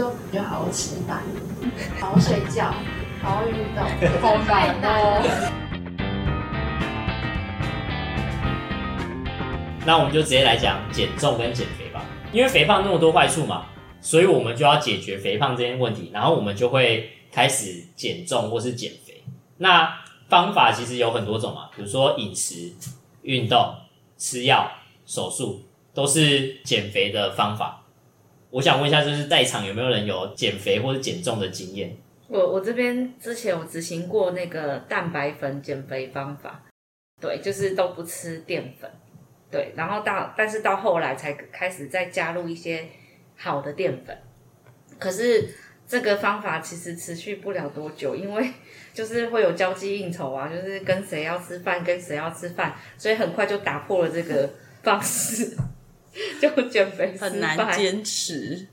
就好好吃饭，好好睡觉，好好运动，好难哦。那我们就直接来讲减重跟减肥吧，因为肥胖那么多坏处嘛，所以我们就要解决肥胖这件问题，然后我们就会开始减重或是减肥。那方法其实有很多种嘛，比如说饮食、运动、吃药、手术，都是减肥的方法。我想问一下，就是在场有没有人有减肥或者减重的经验？我我这边之前有执行过那个蛋白粉减肥方法，对，就是都不吃淀粉，对，然后到但是到后来才开始再加入一些好的淀粉，可是这个方法其实持续不了多久，因为 就是会有交际应酬啊，就是跟谁要吃饭，跟谁要吃饭，所以很快就打破了这个方式，就减肥失很难败坚持。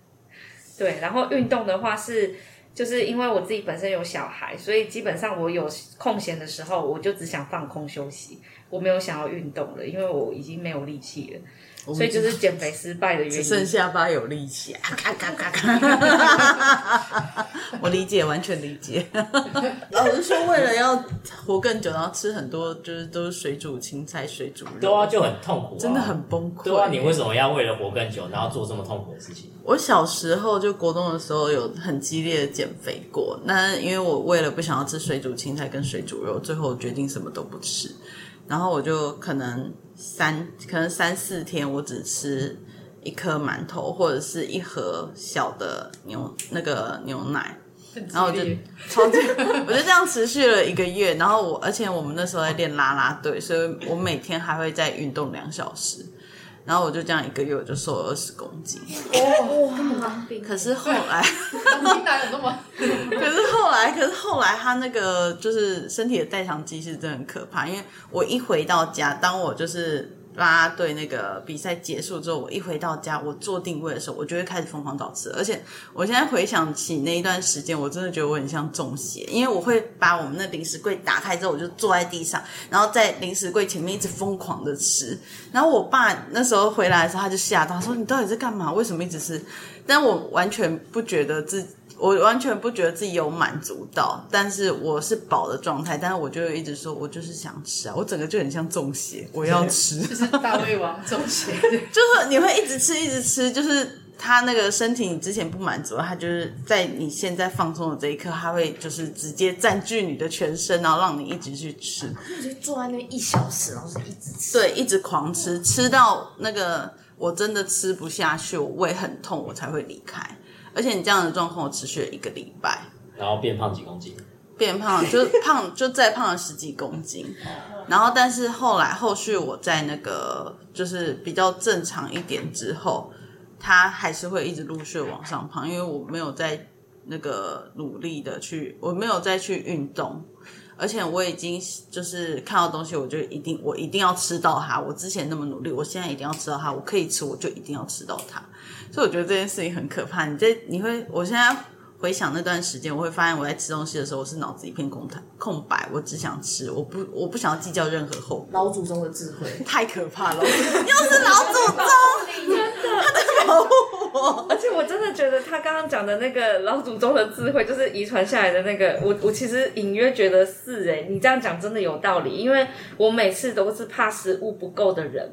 对，然后运动的话是，就是因为我自己本身有小孩，所以基本上我有空闲的时候，我就只想放空休息，我没有想要运动了，因为我已经没有力气了，所以就是减肥失败的原因只。剩下巴有力气，啊咔咔咔咔。我理解，完全理解。老实说，为了要活更久，然后吃很多就是都是水煮青菜、水煮肉，对啊，就很痛苦、啊，真的很崩溃。对啊。你为什么要为了活更久，然后做这么痛苦的事情？我小时候就国中的时候有很激烈的减肥过，那因为我为了不想要吃水煮青菜跟水煮肉，最后我决定什么都不吃，然后我就可能三可能三四天我只吃一颗馒头或者是一盒小的牛那个牛奶，然后我就 超级，我就这样持续了一个月，然后我而且我们那时候在练啦啦队，所以我每天还会再运动两小时。然后我就这样一个月，我就瘦了二十公斤。可是后来，听哪有那么？可是后来，可是后来，他那个就是身体的代偿机制真的很可怕。因为我一回到家，当我就是啦啦队那个比赛结束之后，我一回到家，我做定位的时候，我就会开始疯狂找吃。而且我现在回想起那一段时间，我真的觉得我很像中邪，因为我会把我们那零食柜打开之后，我就坐在地上，然后在零食柜前面一直疯狂的吃。然后我爸那时候回来的时候，他就吓到，说：“你到底在干嘛？为什么一直吃？”但我完全不觉得自己我完全不觉得自己有满足到，但是我是饱的状态，但是我就一直说，我就是想吃啊，我整个就很像中邪，我要吃，就是大胃王中邪，就是你会一直吃，一直吃，就是他那个身体你之前不满足，他就是在你现在放松的这一刻，他会就是直接占据你的全身，然后让你一直去吃，你就坐在那边一小时，然后是一直吃。对，一直狂吃，吃到那个我真的吃不下去，我胃很痛，我才会离开。而且你这样的状况，我持续了一个礼拜，然后变胖几公斤？变胖就胖就再胖了十几公斤。然后，但是后来后续我在那个就是比较正常一点之后，它还是会一直陆续往上胖，因为我没有在那个努力的去，我没有再去运动。而且我已经就是看到东西，我就一定我一定要吃到它。我之前那么努力，我现在一定要吃到它。我可以吃，我就一定要吃到它。所以我觉得这件事情很可怕。你在你会，我现在回想那段时间，我会发现我在吃东西的时候，我是脑子一片空白，空白，我只想吃，我不我不想要计较任何后果。老祖宗的智慧，太可怕了，又是老祖宗，他在保护我。而且我真的觉得他刚刚讲的那个老祖宗的智慧，就是遗传下来的那个，我我其实隐约觉得是哎、你这样讲真的有道理，因为我每次都是怕食物不够的人，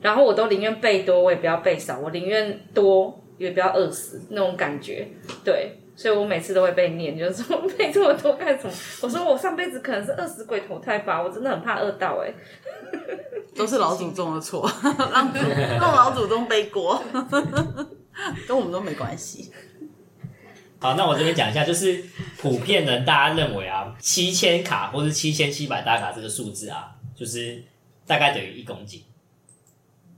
然后我都宁愿备多，我也不要备少，我宁愿多也不要饿死那种感觉，对。所以我每次都会被念，就是说备这么多干什么？我说我上辈子可能是饿死鬼投胎吧，我真的很怕饿到哎、都是老祖宗的错，让 让老祖宗背锅，跟我们都没关系。好，那我这边讲一下，就是普遍人大家认为啊，七千卡或是七千七百大卡这个数字啊，就是大概等于一公斤，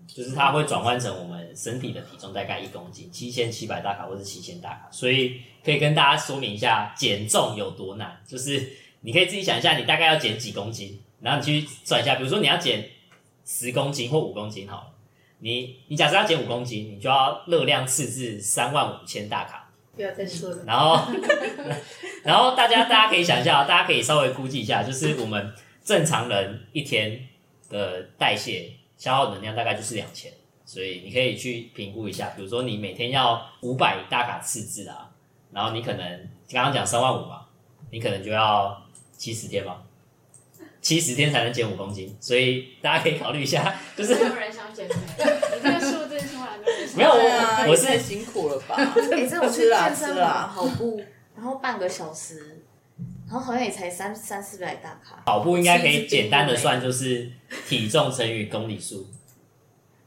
就是它会转换成我们身体的体重大概一公斤，七千七百大卡或是七千大卡，所以可以跟大家说明一下减重有多难，就是你可以自己想一下，你大概要减几公斤，然后你去算一下，比如说你要减十公斤或五公斤好了，你你假设要减五公斤，你就要热量赤字三万五千大卡。不要再说了。然后，然后大家大家可以想一下，大家可以稍微估计一下，就是我们正常人一天的代谢消耗能量大概就是两千，所以你可以去评估一下，比如说你每天要五百大卡赤字啊，然后你可能刚刚讲三万五嘛，你可能就要七十天嘛，七十天才能减五公斤，所以大家可以考虑一下，就是有人想减肥，你这个数字出来，没有没有我我是太辛苦了吧？每次我去吃啦健身吃啦房跑步，然后半个小时，然后好像也才三三四百大卡。跑步应该可以简单的算，就是体重乘以公里数，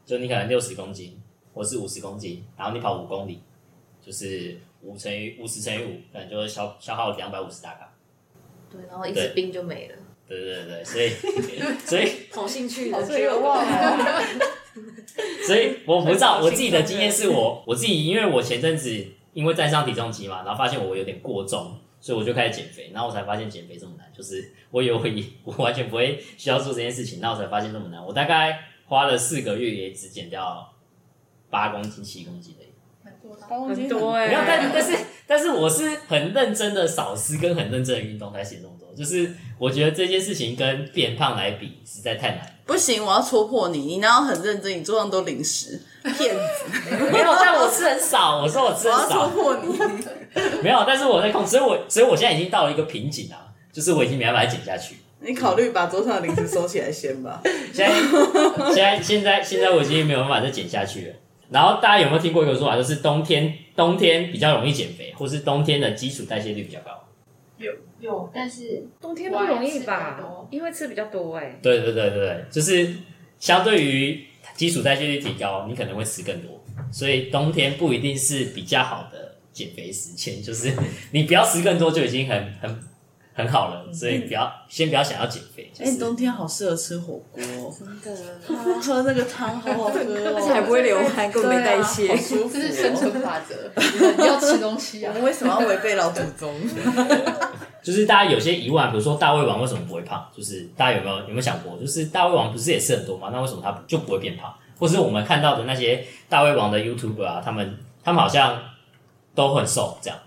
就你可能六十公斤或是五十公斤，然后你跑五公里，就是五乘以五十乘以五，可能就会消消耗两百五十大卡。对，然后一支冰就没了，对对对，所以 所以好兴趣的，所以我忘了！所以我不知道我自己的经验是我我自己，因为我前阵子因为站上体重机嘛，然后发现我有点过重，所以我就开始减肥，然后我才发现减肥这么难，就是我以为 我完全不会需要做这件事情，然后我才发现这么难。我大概花了四个月，也只减掉八公斤、七公斤的。很多哎、没有，但但是但是我是很认真的少吃跟很认真的运动才减这么多，就是我觉得这件事情跟变胖来比实在太难。不行，我要戳破你，你哪有很认真？你桌上都零食，骗子！没有，但我吃很少，我说我吃我要戳很少，破你。没有，但是我在控，所以我所以我现在已经到了一个瓶颈啊，就是我已经没办法再减下去。你考虑把桌上的零食收起来先吧。现在现在现在现在我已经没有办法再减下去了。然后大家有没有听过一个说法，就是冬天冬天比较容易减肥，或是冬天的基础代谢率比较高？有，但是冬天不容易吧？因为吃比较多哎、对对对对对，就是相对于基础代谢率提高，你可能会吃更多，所以冬天不一定是比较好的减肥时间，就是你不要吃更多就已经很很很好了，所以不要先不要想要减肥。就哎、是冬天好适合吃火锅、哦，真的，啊喝那个汤好好喝哦，而且还不会流汗，根本没代谢。啊好舒服、这是生哦。存法则，你要吃东西啊。我们为什么要违背老祖宗？就是大家有些疑问啊，比如说大胃王为什么不会胖？就是大家有没有有没有想过，就是大胃王不是也吃很多吗？那为什么他就不会变胖？或是我们看到的那些大胃王的 YouTuber 啊，他们他们好像都很瘦，这样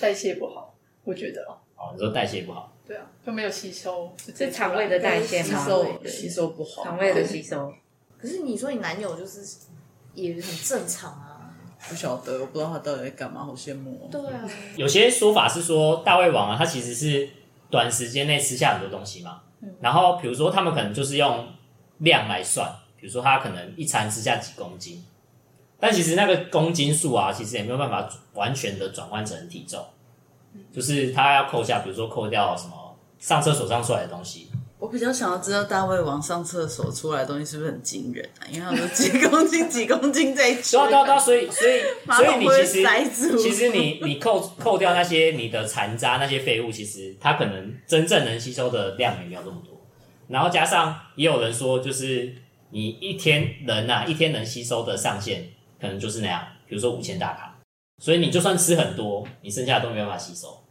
代谢不好，我觉得哦，哦，你说代谢不好，对啊，就没有吸收，是肠胃的代谢吗？吸收吸收不好，肠胃的吸收。可是你说你男友就是也很正常啊。不晓得，我不知道他到底在干嘛，好羡慕哦。对啊，有些说法是说大胃王啊，他其实是短时间内吃下很多东西嘛。然后比如说他们可能就是用量来算，比如说他可能一餐吃下几公斤，但其实那个公斤数啊，其实也没有办法完全的转换成体重，就是他要扣下，比如说扣掉什么上厕所上出来的东西，我比较想要知道大胃王上厕所出来的东西是不是很惊人啊？因为他说几公斤几公斤在吃，对啊对啊对啊，所以所以 所以你其塞住实其实你你扣扣掉那些你的残渣那些废物，其实它可能真正能吸收的量也没有这么多。然后加上也有人说，就是你一天人呐、一天能吸收的上限可能就是那样，比如说五千大卡，所以你就算吃很多，你剩下的都没办法吸收。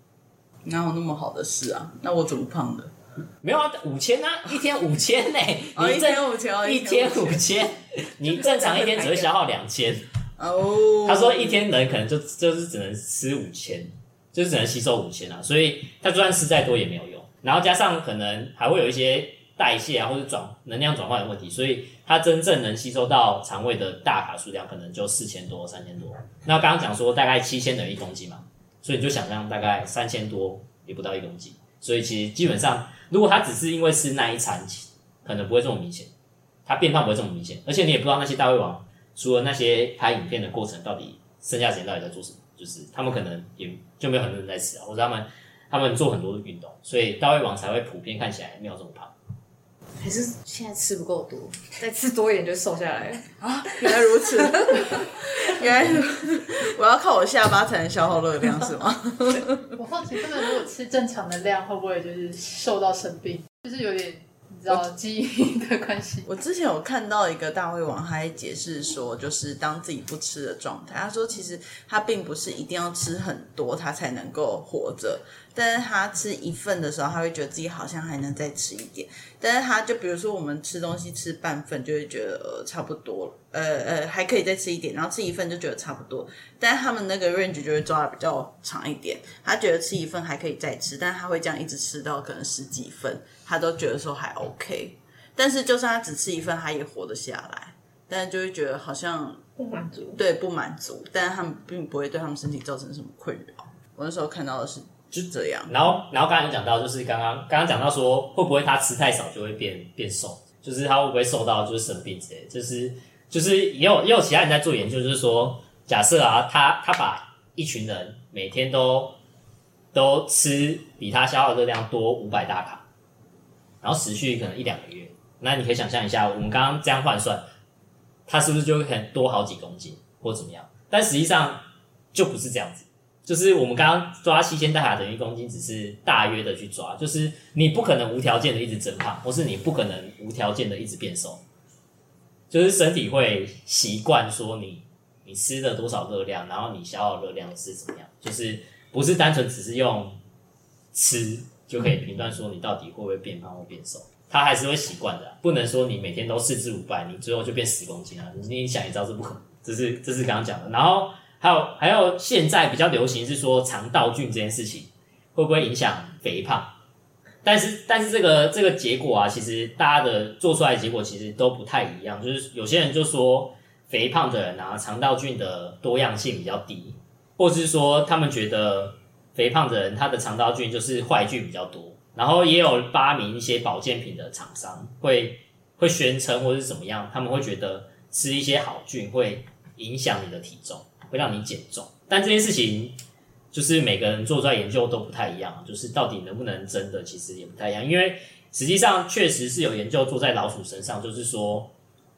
哪有那么好的事啊？那我怎么胖的？没有啊，五千啊，一天五千呢，哦，一天五千哦，一天五千，你正常一天只会消耗两千。哦。他说一天人可能就就是只能吃五千，就是只能吸收五千啊，所以他就算吃再多也没有用。然后加上可能还会有一些代谢啊或者转能量转换的问题，所以它真正能吸收到肠胃的大卡数量可能就四千多、三千多。那刚刚讲说大概七千等于一公斤嘛，所以你就想象大概三千多也不到一公斤。所以其实基本上，如果他只是因为吃那一餐，可能不会这么明显，他变胖不会这么明显，而且你也不知道那些大胃王除了那些拍影片的过程，到底剩下时间到底在做什么？就是他们可能也就没有很多人在吃啊，或者他们他们做很多的运动，所以大胃王才会普遍看起来没有这么胖。还是现在吃不够多，再吃多一点就瘦下来了。原来如此，原来我要靠我下巴才能消耗热量是吗？我好奇他们如果吃正常的量，会不会就是瘦到生病？就是有点你知道基因的关系。我之前有看到一个大胃王，他还解释说，就是当自己不吃的状态，他说其实他并不是一定要吃很多他才能够活着，但是他吃一份的时候，他会觉得自己好像还能再吃一点，但是他就比如说我们吃东西吃半份就会觉得呃差不多了，呃呃还可以再吃一点，然后吃一份就觉得差不多，但是他们那个 range 就会抓的比较长一点，他觉得吃一份还可以再吃，但他会这样一直吃到可能十几份，他都觉得说还 OK。但是就算他只吃一份，他也活得下来。但是就会觉得好像不满足。对不满足，但是他们并不会对他们身体造成什么困扰。我那时候看到的是就这样，然后，然后刚才讲到，就是刚刚刚刚讲到说，会不会他吃太少就会变变瘦，就是他会不会瘦到就是生病之类，就是就是也有也有其他人在做研究，就是说，假设啊，他他把一群人每天都都吃比他消耗热量多五百大卡，然后持续可能一两个月，那你可以想象一下，我们刚刚这样换算，他是不是就会很多好几公斤或怎么样？但实际上就不是这样子。就是我们刚刚抓七千大卡等于一公斤，只是大约的去抓，就是你不可能无条件的一直增胖，或是你不可能无条件的一直变瘦，就是身体会习惯说你你吃了多少热量，然后你消耗热量是怎么样，就是不是单纯只是用吃就可以评断说你到底会不会变胖或变瘦，它还是会习惯的、不能说你每天都四至五百，你最后就变十公斤啊，你想也知道这不可能，这是这是刚刚讲的，然后。还有还有，现在比较流行是说肠道菌这件事情会不会影响肥胖？但是但是这个这个结果啊，其实大家的做出来的结果其实都不太一样。就是有些人就说肥胖的人啊，肠道菌的多样性比较低，或是说他们觉得肥胖的人他的肠道菌就是坏菌比较多。然后也有发明一些保健品的厂商会会宣称或是怎么样，他们会觉得吃一些好菌会影响你的体重。会让你减重，但这件事情就是每个人做出来研究都不太一样，就是到底能不能真的，其实也不太一样。因为实际上确实是有研究做在老鼠身上，就是说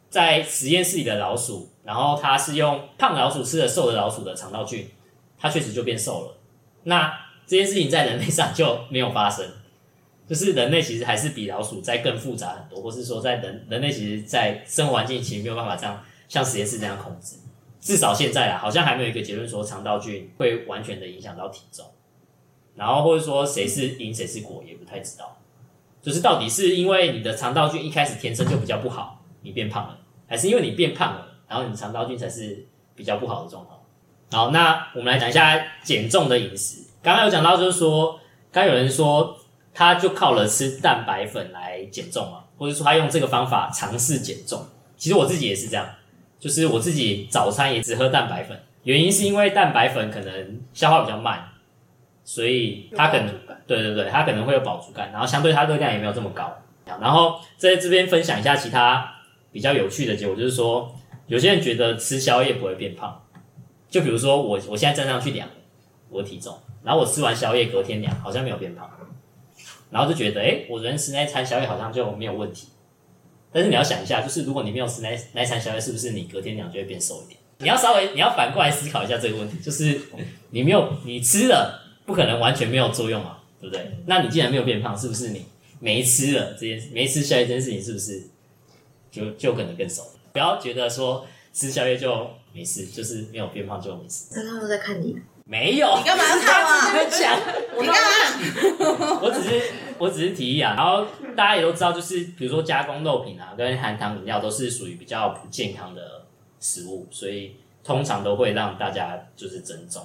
在实验室里的老鼠，然后它是用胖老鼠吃了瘦的老鼠的肠道菌，它确实就变瘦了。那这件事情在人类上就没有发生，就是人类其实还是比老鼠在更复杂很多，或是说在人人类其实，在生活环境其实没有办法这样像实验室这样控制。至少现在啊，好像还没有一个结论说肠道菌会完全的影响到体重，然后或者说谁是因谁是果也不太知道，就是到底是因为你的肠道菌一开始天生就比较不好，你变胖了，还是因为你变胖了，然后你肠道菌才是比较不好的状况？好，那我们来讲一下减重的饮食。刚刚有讲到就是说，刚有人说他就靠了吃蛋白粉来减重嘛，或者说他用这个方法尝试减重。其实我自己也是这样。就是我自己早餐也只喝蛋白粉，原因是因为蛋白粉可能消化比较慢，所以它可能对对对，它可能会有饱足感，然后相对它热量也没有这么高。然后在这边分享一下其他比较有趣的结果，就是说有些人觉得吃宵夜不会变胖，就比如说我我现在站上去量我体重，然后我吃完宵夜隔天量好像没有变胖，然后就觉得哎，我人吃那餐宵夜好像就没有问题。但是你要想一下，就是如果你没有吃奶奶产宵夜，是不是你隔天量就会变瘦一点？你要稍微你要反过来思考一下这个问题，就是你没有你吃了，不可能完全没有作用嘛，对不对？那你既然没有变胖，是不是你没吃了这件没吃宵夜这件事情，是不是就就可能更瘦？不要觉得说吃宵夜就没事，就是没有变胖就没事。但他都在看你，没有，你干嘛要看啊？讲，你干嘛？我只是我只是提议啊，然后大家也都知道，就是比如说加工肉品啊，跟含糖饮料都是属于比较不健康的食物，所以通常都会让大家就是增重。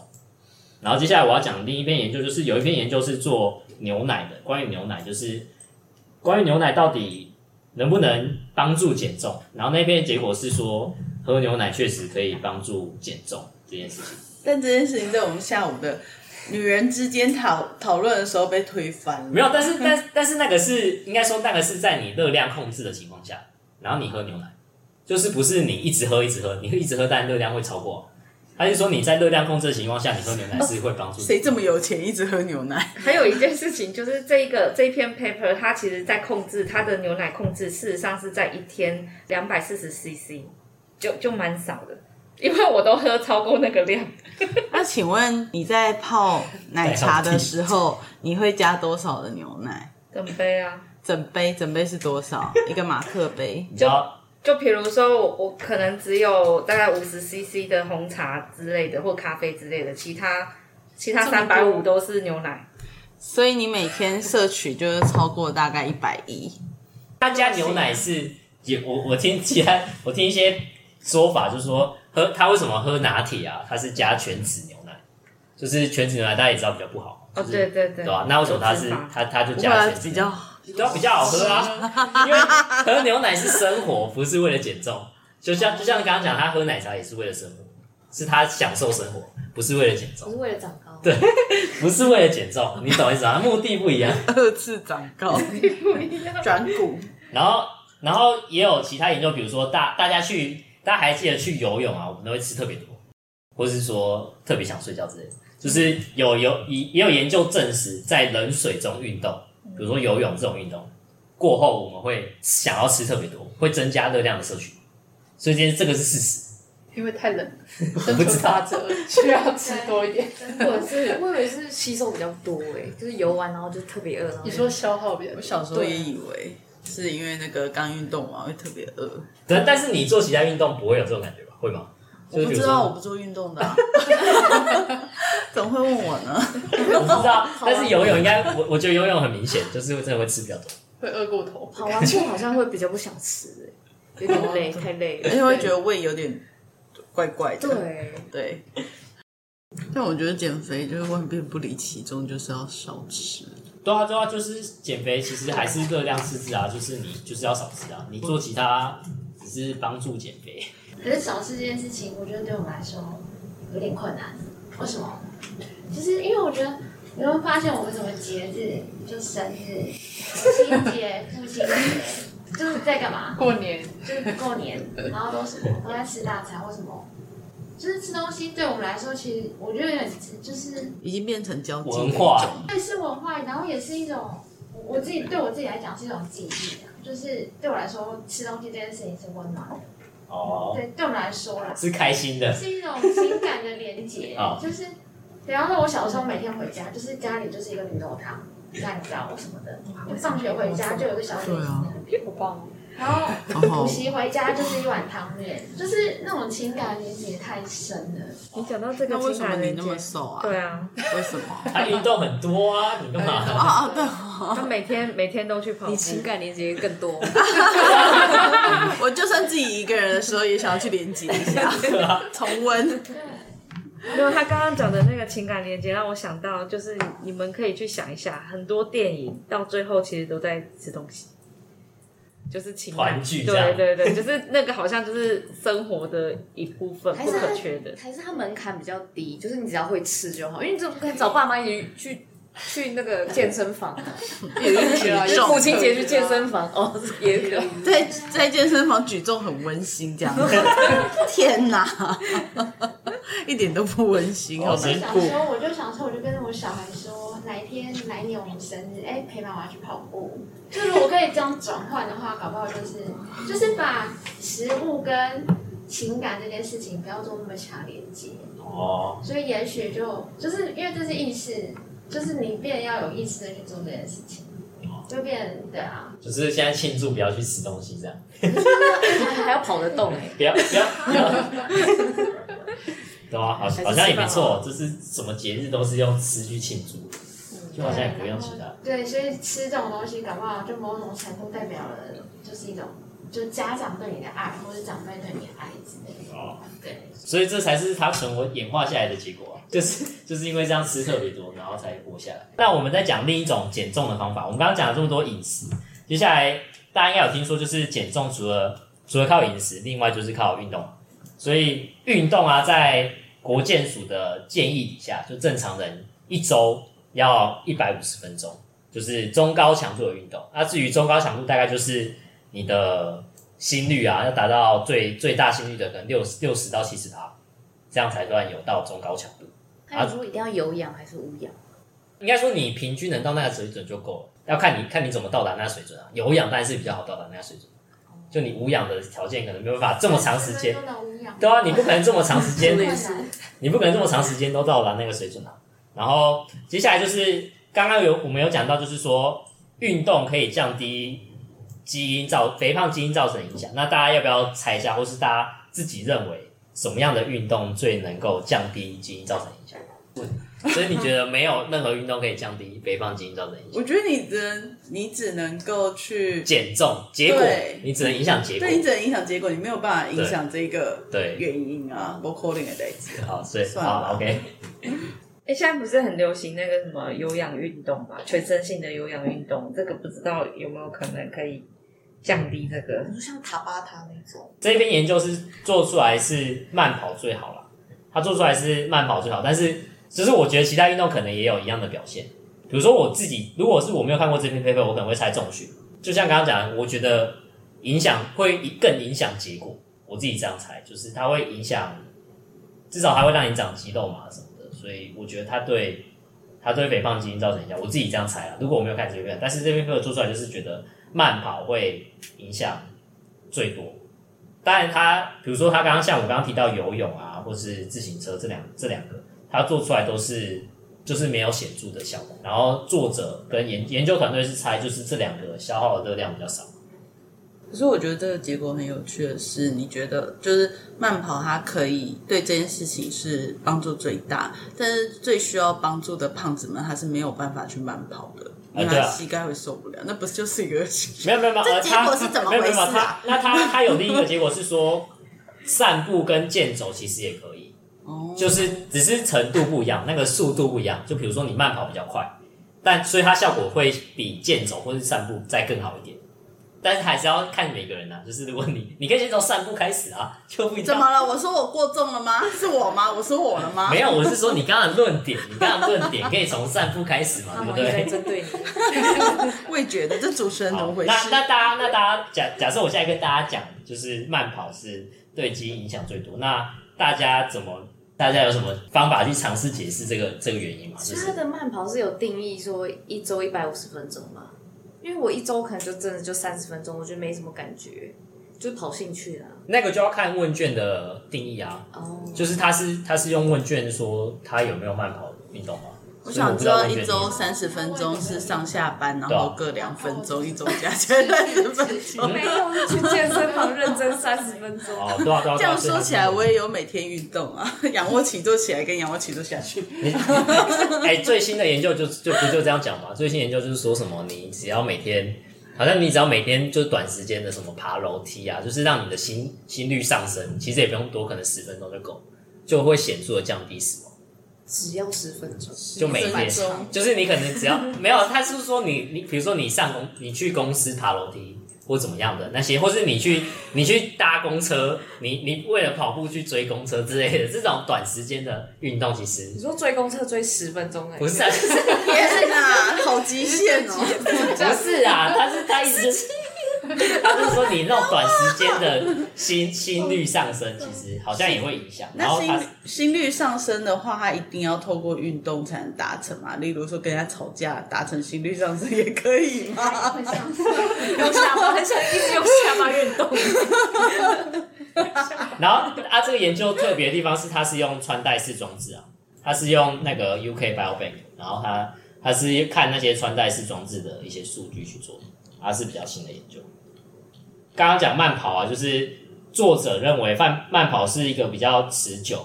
然后接下来我要讲另一篇研究，就是有一篇研究是做牛奶的，关于牛奶，就是关于牛奶到底能不能帮助减重。然后那篇结果是说，喝牛奶确实可以帮助减重这件事情。但这件事情在我们下午的女人之间讨讨论的时候被推翻了。没有，但是 但但是那个是应该说那个是在你热量控制的情况下，然后你喝牛奶，就是不是你一直喝一直喝，你会一直喝，但热量会超过。还是说你在热量控制的情况下，你喝牛奶是会帮助？谁这么有钱一直喝牛奶？还有一件事情就是这一个这一篇 paper，它其实在控制它的牛奶控制，事实上是在一天两百四十 cc，就就蛮少的，因为我都喝超过那个量。那请问你在泡奶茶的时候，你会加多少的牛奶？整杯啊，整杯，整杯是多少？一个马克杯。就就比如说我我可能只有大概五十 CC 的红茶之类的，或咖啡之类的，其他其他三百五都是牛奶。所以你每天摄取就是超过大概一百一。他加牛奶是也我我听其他我听一些说法，就是说喝他为什么喝拿铁啊？他是加全脂牛奶，就是全脂牛奶大家也知道比较不好，哦，就是对对对，对吧？那为什么他是他他就加全脂比较对啊比较好喝啊？因为喝牛奶是生活，不是为了减重，就像就像刚刚讲，他喝奶茶也是为了生活，是他享受生活，不是为了减重，不是为了长高。对不是为了减重，你懂意思啊？目的不一样。二次长高，转骨。然后，然后也有其他研究，比如说大大家去，大家还记得去游泳啊，我们都会吃特别多，或是说特别想睡觉之类的。就是有有也也有研究证实，在冷水中运动，比如说游泳这种运动过后，我们会想要吃特别多，会增加热量的摄取。所以今天这个是事实。因为太冷了，生存法则需要吃多一点。或者是我以为是吸收比较多诶，就是游完然后就特别饿。你说消耗比较我小时候也以为是因为那个刚运动嘛会特别饿，但，但是你做其他运动不会有这种感觉吧？会吗？我不知道我不做运动的、啊，怎么会问我呢？我不知道，但是游泳应该，我我觉得游泳很明显，就是真的会吃比较多。会饿过头。跑完步好像会比较不想吃诶，有点累，太累了。而且会觉得胃有点怪怪的。对，对。但我觉得减肥就是万变不离其宗，就是要少吃。对啊，对啊，就是减肥，其实还是热量赤字啊，就是你就是要少吃啊，你做其他只是帮助减肥。可是少吃这件事情，我觉得对我们来说有点困难。为什么？就是因为我觉得你会发现，我们什么节日，就生日、母亲节、父亲节，就是在干嘛？过年就是过年，然后都什么都在吃大餐，为什么？就是吃东西对我们来说，其实我觉得有点就是已经变成交际文化对是文化，然后也是一种我自己对我自己来讲是一种记忆啊。就是对我来说，吃东西这件事情是温暖的。哦，对，对我们来说啦，是开心的。是一种情感的连接啊，就是，比方说，我小时候每天回家，就是家里就是一个绿豆汤、蛋糕什么的。我放学回家就有个小点心在那边，好棒，然后好补习回家就是一碗汤面，就是那种情感连接太深了。你讲到这个那为情什么你那么感连接，瘦啊？对，啊，为什么？他运动很多啊，你干嘛？啊 啊，对哦，他每天每天都去跑步你，情感连接更多。我就算自己一个人的时候，也想要去连接一下，重温。没有，他刚刚讲的那个情感连接让我想到，就是你们可以去想一下，很多电影到最后其实都在吃东西，就是情感团聚对对对，就是那个好像就是生活的一部分，不还是可缺的。还是它门槛比较低，就是你只要会吃就好，因为你怎么可以找爸妈一起去去那个健身房？也可以啊，重母亲节去健身房哦，也可以。在在健身房举重很温馨，这样。天哪，一点都不温馨，好难过。小时候我就想说，我就跟我小孩年我们生日，哎，陪妈妈去跑步。就如果可以这样转换的话，搞不好就是就是把食物跟情感这件事情不要做那么强连接。哦，所以也许就就是因为这是意识，就是你变要有意识的去做这件事情，就变对啊，就是现在庆祝不要去吃东西这样，还要跑得动哎，不要不要不要，对啊，好好像也没错，就是什么节日都是用吃去庆祝，就好像也不用吃它。对，所以吃这种东西，搞不好就某种程度代表了，就是一种就家长对你的爱，或者长辈对你的爱之类的。哦，对，所以这才是它存活演化下来的结果啊，就是就是因为这样吃特别多，然后才活下来。那我们再讲另一种减重的方法，我们刚刚讲了这么多饮食，接下来大家应该有听说，就是减重除了除了靠饮食，另外就是靠运动。所以运动啊，在国健署的建议底下，就正常人一周要一百五十分钟，就是中高强度的运动。那至于中高强度，大概就是你的心率啊，要达到最最大心率的可能六十六十到七十趴，这样才算有到中高强度。他有说一定要有氧还是无氧？应该说你平均能到那个水准就够了，要看你看你怎么到达那个水准啊。有氧当然是比较好到达那个水准，就你无氧的条件可能没有办法这么长时间都。能无氧对啊，你不可能这么长时间 你不可能这么长时间都到达那个水准啊。然后接下来就是刚刚有我们有讲到，就是说运动可以降低基因造肥胖基因造成影响。那大家要不要猜一下，或是大家自己认为什么样的运动最能够降低基因造成影响？所以你觉得没有任何运动可以降低肥胖基因造成影响？我觉得你只能你只能够去，减重结果你只能影响结果对。你只能影响结果，你没有办法影响这个对原因啊，不可能的代。好，所以算了好 OK，哎，现在不是很流行那个什么有氧运动嘛，全身性的有氧运动，这个不知道有没有可能可以降低这个。就像塔巴塔那种，这篇研究是做出来是慢跑最好了，它做出来是慢跑最好，但是只是我觉得其他运动可能也有一样的表现。比如说我自己，如果是我没有看过这篇 paper，我可能会猜重训。就像刚刚讲的，我觉得影响会更影响结果。我自己这样猜，就是它会影响，至少它会让你长肌肉嘛什么的。所以我觉得它对它对肥胖基因造成影响。我自己这样猜啊，如果我没有看这篇，但是这篇论文做出来就是觉得慢跑会影响最多。当然它，比如说它刚刚像我刚刚提到游泳啊，或是自行车这两这两个，它做出来都是就是没有显著的效果。然后作者跟研研究团队是猜，就是这两个消耗的热量比较少。可是我觉得这个结果很有趣的是，你觉得就是慢跑它可以对这件事情是帮助最大，但是最需要帮助的胖子们他是没有办法去慢跑的，因为对啊他膝盖会受不了，那不是就是一个没有没有没有，呃这结果是怎么他没有没有回事啊他那他他有另一个结果是说，散步跟健走其实也可以，哦，就是只是程度不一样，那个速度不一样。就比如说你慢跑比较快，但所以它效果会比健走或是散步再更好一点。但是还是要看每个人呐、就是如果你你可以先从散步开始啊，就不一怎么了？我说我过重了吗？是我吗？我说我了吗？没有，我是说你刚刚的论点，你刚刚的论点可以从散步开始嘛，对不对？针对你。我也觉得这主持人怎好么回事？那那大家那大家假假设我现在跟大家讲，就是慢跑是对基因影响最多，那大家怎么？大家有什么方法去尝试解释这个这个原因吗？就是所以他的慢跑是有定义说一周一百五十分钟吗？因为我一周可能就真的就三十分钟，我觉得没什么感觉，就跑兴趣啦。那个就要看问卷的定义啊，哦，就是他是他是用问卷说他有没有慢跑运动吗？我想知道一周三十分钟是上下班，然后各两分钟，一周加起来三十分钟。没有去健身房认真三十分钟。哦，对啊对啊。这样说起来，我也也有每天运动啊，仰卧起坐起来跟仰卧起坐下去。哎，最新的研究就就不就这样讲嘛？最新研究就是说什么，你只要每天，好像你只要每天就是短时间的什么爬楼梯啊，就是让你的心心率上升，其实也不用多，可能十分钟就够，就会显著的降低死亡。只要十分钟，就每天。十分钟，就是你可能只要 没有，他是说你你比如说你上公你去公司爬楼梯或怎么样的那些，或是你去 你去搭公车，你你为了跑步去追公车之类的这种短时间的运动，其实。你说追公车追十分钟哎、不是啊，就是天哪，好极限哦！不是啊，他是他一直是他就是说你那种短时间的心心率上升，其实好像也会影响。然那心后他心率上升的话，它一定要透过运动才能达成嘛？例如说跟人家吵架达成心率上升也可以吗？会像用下巴，很想一直用下巴运动。然后啊，这个研究特别的地方是，它是用穿戴式装置啊，它是用那个 UK Biobank，然后它它是看那些穿戴式装置的一些数据去做的，它是比较新的研究。刚刚讲慢跑啊，就是作者认为慢慢跑是一个比较持久，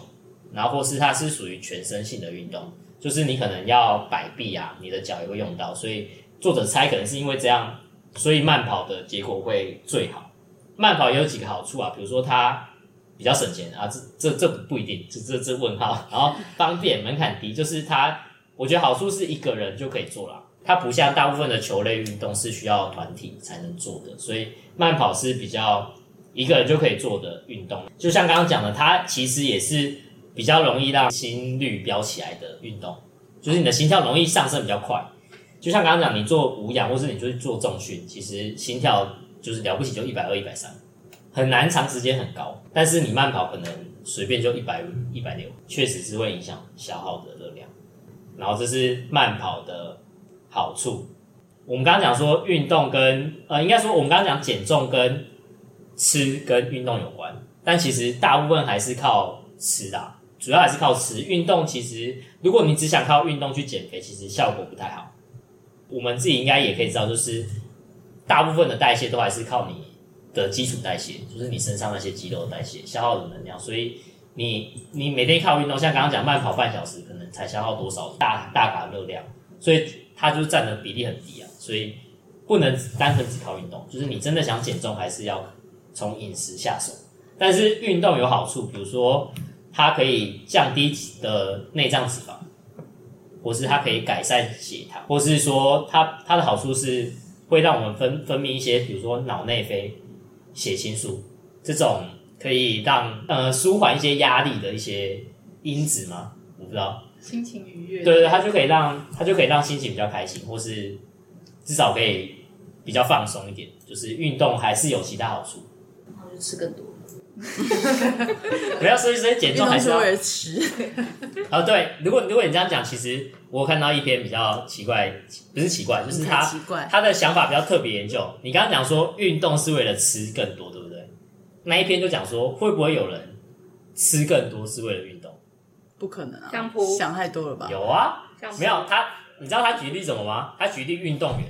然后或是它是属于全身性的运动，就是你可能要摆臂啊，你的脚也会用到，所以作者猜可能是因为这样，所以慢跑的结果会最好。慢跑也有几个好处啊，比如说它比较省钱啊，这这这不一定，这这这问号。然后方便，门槛低，就是它，我觉得好处是一个人就可以做了，它不像大部分的球类运动是需要团体才能做的，所以慢跑是比较一个人就可以做的运动。就像刚刚讲的，它其实也是比较容易让心率飙起来的运动，就是你的心跳容易上升比较快。就像刚刚讲，你做无氧或是你就是做重训，其实心跳就是了不起就一百二、一百三，很难长时间很高。但是你慢跑可能随便就一百五、一百六，确实是会影响消耗的热量。然后这是慢跑的好处。我们刚刚讲说运动跟呃，应该说我们刚刚讲减重跟吃跟运动有关，但其实大部分还是靠吃啦，主要还是靠吃。运动其实如果你只想靠运动去减肥，其实效果不太好。我们自己应该也可以知道，就是大部分的代谢都还是靠你的基础代谢，就是你身上那些肌肉的代谢消耗的能量。所以你你每天靠运动，像刚刚讲慢跑半小时，可能才消耗多少大大卡热量，所以它就占的比例很低啊。所以不能单纯只靠运动，就是你真的想减重，还是要从饮食下手。但是运动有好处，比如说它可以降低的内脏脂肪。或是它可以改善血糖，或是说它它的好处是会让我们分分泌一些，比如说脑内啡、血清素这种可以让呃舒缓一些压力的一些因子吗？我不知道。心情愉悦。对对，它就可以让它就可以让心情比较开心，或是至少可以比较放松一点。就是运动还是有其他好处。然后就吃更多。不要所以所以减运重还是要吃，啊，对，如果如果你这样讲，其实我看到一篇比较奇怪，不是奇怪，就是他奇怪他的想法比较特别研究。你刚刚讲说运动是为了吃更多，对不对？那一篇就讲说会不会有人吃更多是为了运动？不可能啊！相扑想太多了吧？有啊，没有他，你知道他举例什么吗？他举例运动员，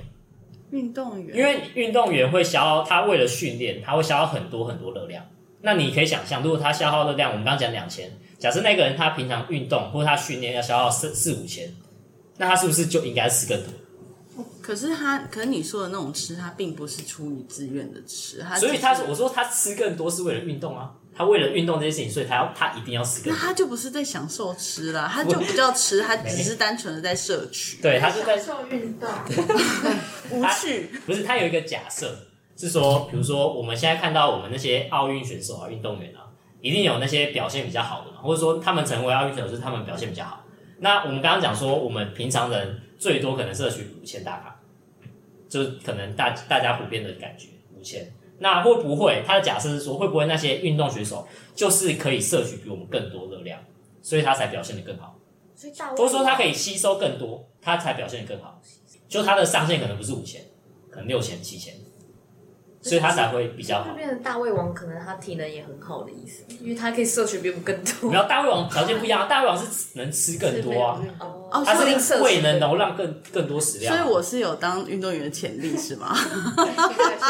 运动员，因为运动员会消耗，他为了训练，他会消耗很多很多热量。那你可以想象，如果他消耗热量，我们刚刚讲两千，假设那个人他平常运动或者他训练要消耗四四五千，那他是不是就应该吃更多？可是他，可是你说的那种吃，他并不是出于自愿的吃，他所以他我说他吃更多是为了运动啊，他为了运动这件事情，所以他要他一定要吃更多。那他就不是在享受吃啦，他就不叫吃，他只是单纯的在摄取，对，他是在享受运动，无趣。不是他有一个假设是说，比如说我们现在看到我们那些奥运选手啊、运动员啊，一定有那些表现比较好的嘛，或者说他们成为奥运选手是他们表现比较好。那我们刚刚讲说，我们平常人最多可能摄取五千大卡，就是可能大大家普遍的感觉五千。那会不会他的假设是说，会不会那些运动选手就是可以摄取比我们更多热量，所以他才表现得更好？所以说他可以吸收更多，他才表现得更好。就他的上限可能不是五千，可能六千、七千，所以他才会比较好就。变成大胃王，可能他体能也很好的意思，因为他可以摄取比我们更多没。有大胃王条件不一样，大胃王是能吃更多啊，哦哦他是胃能容让更更多食量啊。所以我是有当运动员的潜力是吗？代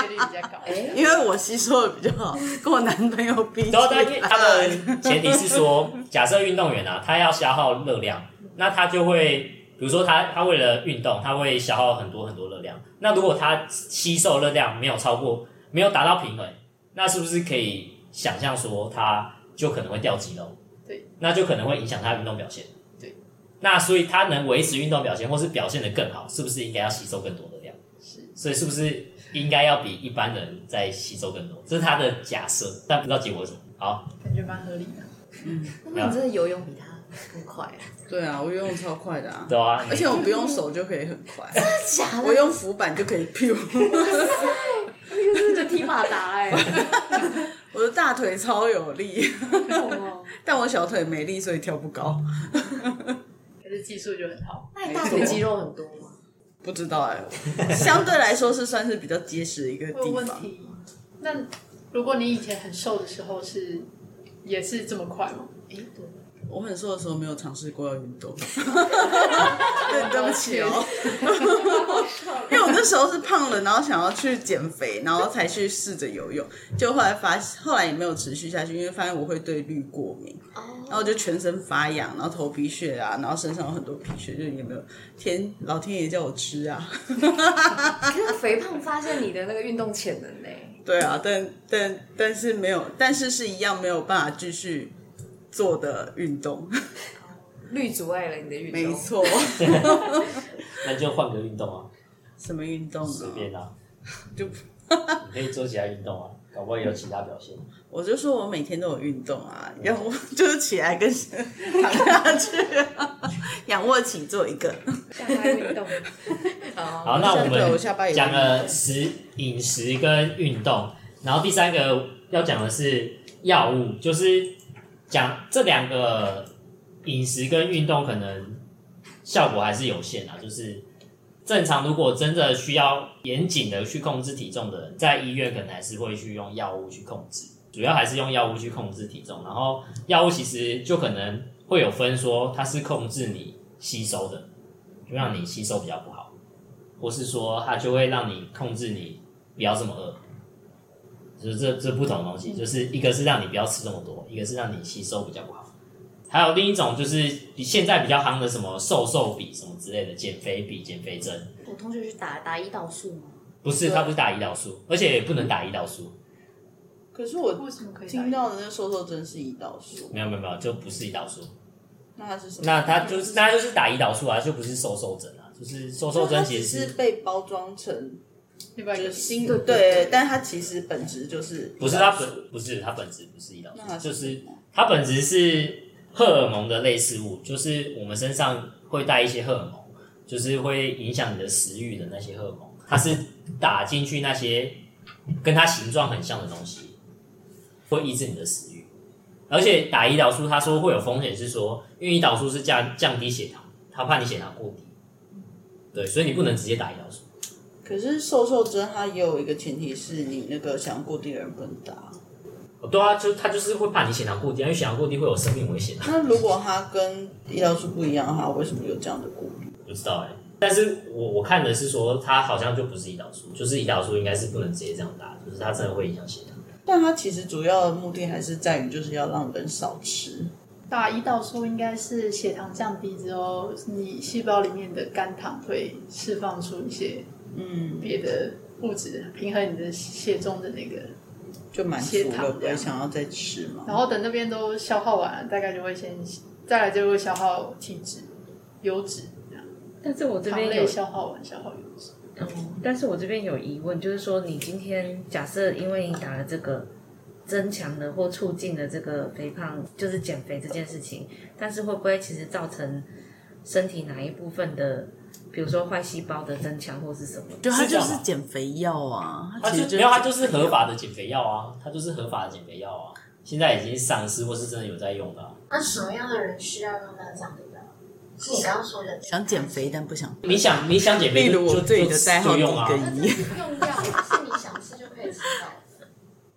谢率比较高。哎，因为我吸收的比较好，跟我男朋友比然后他他的，前提是说，假设运动员啊，他要消耗热量，那他就会，比如说他他为了运动，他会消耗很多很多热量。那如果他吸收热量没有超过，没有达到平衡，那是不是可以想象说他就可能会掉肌肉？对，那就可能会影响他运动表现。对，那所以他能维持运动表现，或是表现的更好，是不是应该要吸收更多的量？是，所以是不是应该要比一般人在吸收更多？这是他的假设，但不知道结果是什么。好，感觉蛮合理的。嗯那你真的游泳比他更快啊？对啊，我游泳超快的啊，对啊，而且我不用手就可以很快，真的假的我用浮板就可以 p 真的踢马达哎！我的大腿超有力，哦但我小腿没力，所以跳不高。可是技术就很好。那你大腿肌肉很多吗？不知道哎、相对来说是算是比较结实的一个地方。问题，那如果你以前很瘦的时候是也是这么快吗？哎，对，我很瘦的时候没有尝试过要运动，对，对不起哦，因为我那时候是胖了，然后想要去减肥，然后才去试着游泳，就后来发现，后来也没有持续下去，因为发现我会对氯过敏，然后我就全身发痒，然后头皮屑啊，然后身上有很多皮屑，就也没有天老天爷叫我吃啊，可是肥胖发现你的那个运动潜能呢？对啊，但但但是没有，但是是一样没有办法继续做的运动，绿阻碍了你的运动。没，错，那就换个运动啊，什么运动呢？随便啊，就你可以做其他运动啊，搞不好也有其他表现。我就说我每天都有运动啊，仰卧 就是起来跟躺下去、啊，仰卧起坐一个。下班运动。好，那我们讲了食饮食跟运动，然后第三个要讲的是药物，就是讲这两个饮食跟运动可能效果还是有限啊。就是正常如果真的需要严谨的去控制体重的人，在医院可能还是会去用药物去控制，主要还是用药物去控制体重。然后药物其实就可能会有分说它是控制你吸收的，就让你吸收比较不好。或是说它就会让你控制你不要这么饿，就是这这不同的东西，就是一个是让你不要吃这么多，一个是让你吸收比较不好。还有另一种就是比现在比较夯的什么瘦瘦笔什么之类的减肥笔、减肥针，我同学去打打胰岛素吗？不是他不是打胰岛素，而且也不能打胰岛素，可是我为什么可以打听到的那个瘦瘦针是胰岛素，没有没有没有，就不是胰岛素，那它是什么？那它就是那它就是打胰岛素啊，就不是瘦瘦针啊，就是瘦瘦针只其实是被包装成另外一个心对对，但它其实本质就是不是它本不是它本质不是胰岛素，那就是它本质是荷尔蒙的类似物，就是我们身上会带一些荷尔蒙，就是会影响你的食欲的那些荷尔蒙，它是打进去那些跟它形状很像的东西，会抑制你的食欲。而且打胰岛素，他说会有风险，是说因为胰岛素是降降低血糖，他怕你血糖过低，对，所以你不能直接打胰岛素。可是瘦瘦针它也有一个前提是你那个想固定的人不能打。哦对啊，就他就是会怕你血糖过低，因为血糖过低会有生命危险啊。那如果它跟胰岛素不一样的话，为什么有这样的顾虑？不知道哎、但是我我看的是说，它好像就不是胰岛素，就是胰岛素应该是不能直接这样打，就是它真的会影响血糖。但它其实主要的目的还是在于就是要让人少吃。打胰岛素应该是血糖降低之后，你细胞里面的肝糖会释放出一些嗯，别的物质，平衡你的血中的那个。就满血足了，不会糖这样想要再吃嘛。然后等那边都消耗完了，大概就会先，再来就会消耗体脂、油脂这样。但是我这边有消耗完，消耗油脂。哦，但是我这边有疑问，就是说，你今天假设因为你打了这个增强了或促进了这个肥胖，就是减肥这件事情，但是会不会其实造成身体哪一部分的，比如说坏细胞的增强或是什么？就它就是减肥药啊，它就没有，它就是合法的减肥药啊，它就是合法的减肥药啊，现在已经上市或是真的有在用的啊、那什么样的人需要用到这样的药？是你刚刚说的想减肥但不想。你想你想减肥就，例如我就自己的就代号用啊。用药是你想吃就可以吃到的。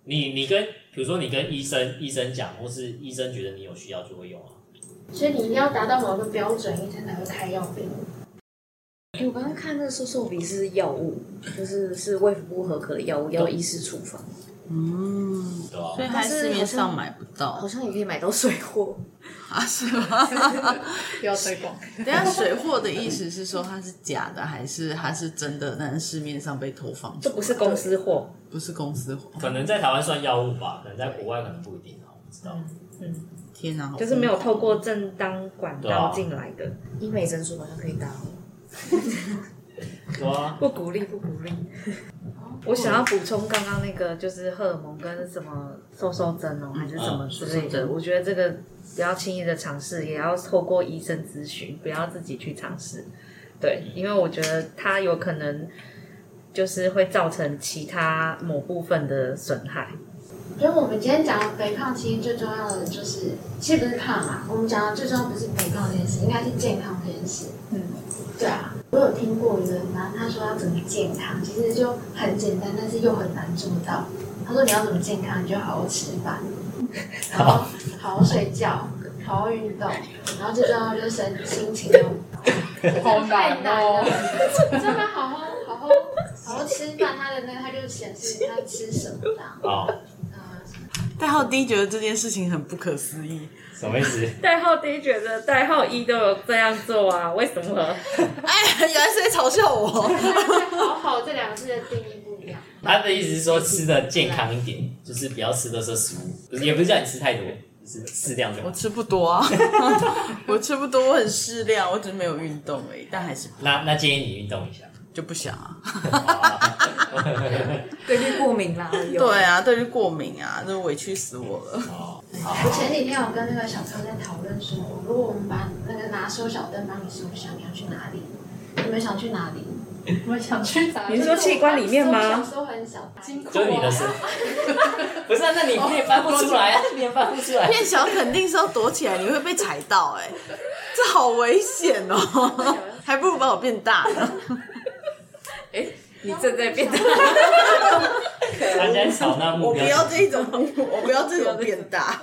你你跟比如说你跟医生医生讲，或是医生觉得你有需要就会用啊。所以你一定要达到某个标准，医生才会开药给你。哎，我刚刚看那个瘦瘦笔是药物，就是是卫福部合格的药物，要医师处方，嗯，对啊、所以它市面上买不到好像也可以买到水货。啊？是吗？不要推广。等一下水货的意思是说它是假的，还是它是真的？但是市面上被投放这不是公司货，不是公司货。可能在台湾算药物吧，可能在国外可能不一定啊，我不知道。嗯天哪，就是没有透过正当管道进来的，医美诊所好像可以打 不鼓励，不鼓励。我想要补充刚刚那个，就是荷尔蒙跟什么瘦瘦针哦，还是什么之类的。我觉得这个不要轻易的尝试，也要透过医生咨询，不要自己去尝试。对，因为我觉得它有可能就是会造成其他某部分的损害。我觉得我们今天讲的肥胖，其实最重要的就是，其实不是胖啊，我们讲的最重要不是肥胖这件事，应该是健康这件事。嗯，对啊，我有听过一个人嘛，他说要怎么健康，其实就很简单，但是又很难做到。他说你要怎么健康，你就好好吃饭，然后好好睡觉，好好运动，然后最重要就是身心情要好太难哦真的好好好好好好吃饭，他的那个他就显示他吃什么的啊。哦，代号 D 觉得这件事情很不可思议。什么意思？代号 D 觉得代号一都有这样做啊，为什么？哎，原来是在嘲笑我。好好这两个字的定义不一样。他的意思是说吃的健康一点，就是不要吃的是食物，不是也不是叫你吃太多，就是适量就好。我吃不多啊，我吃不多，我很适量，我只是没有运动而已，但还是那那建议你运动一下。就不想啊。对绿过敏啦，有对啊，对于过敏啊，这委屈死我了。哦，我前几天有跟那个小朋友在讨论说，如果我们把那个拿收小灯帮你收小，你要去哪里？你们想去哪里？我想去打。你说器官里面吗缩小缩很小，金库就是你的事，不是、啊，那你你也翻不出来啊，你也翻不出来。变小肯定是要躲起来，你会被踩到、哎，这好危险哦，还不如把我变大呢。哎，你正在变大。他现在朝那目我不，要这种，我不要这种变大。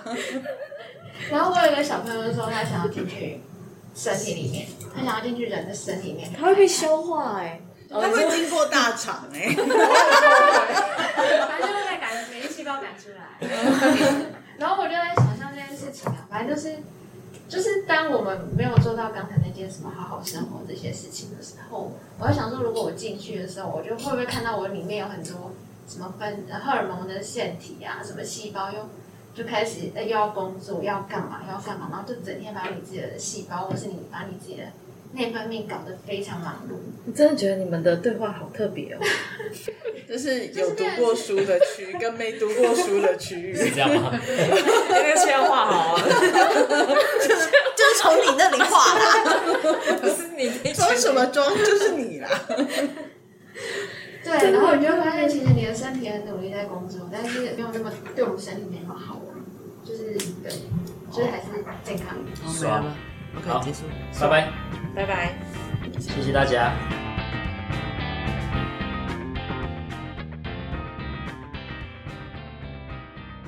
然后我有一个小朋友说，他想要进去身体里面，他想要进去人的身体里面，他会被消化哎、他会经过大肠哎、反正就会赶免疫细胞赶出来。然后我就在想象这件事情啊，反正就是就是当我们没有做到刚才那件什么好好生活这些事情的时候，我在想说，如果我进去的时候，我就会不会看到我里面有很多什么分荷尔蒙的腺体啊，什么细胞又。就开始呃又要工作，要干嘛，要干嘛，然后就整天把你自己的细胞，或是你把你自己的内分泌搞得非常忙碌。我真的觉得你们的对话好特别哦。就是有读过书的区 跟没读过书的区域，是这样吗？那个圈画好啊，就是从你那里画啦，不是你那装什么装就是你啦。对，然后你就会发现，其实你的身体很努力在工作，但是没有那么对我们身体没那么好玩，就是对，就是还是健康。没了吗？OK，结束。拜拜，拜拜。谢谢大家。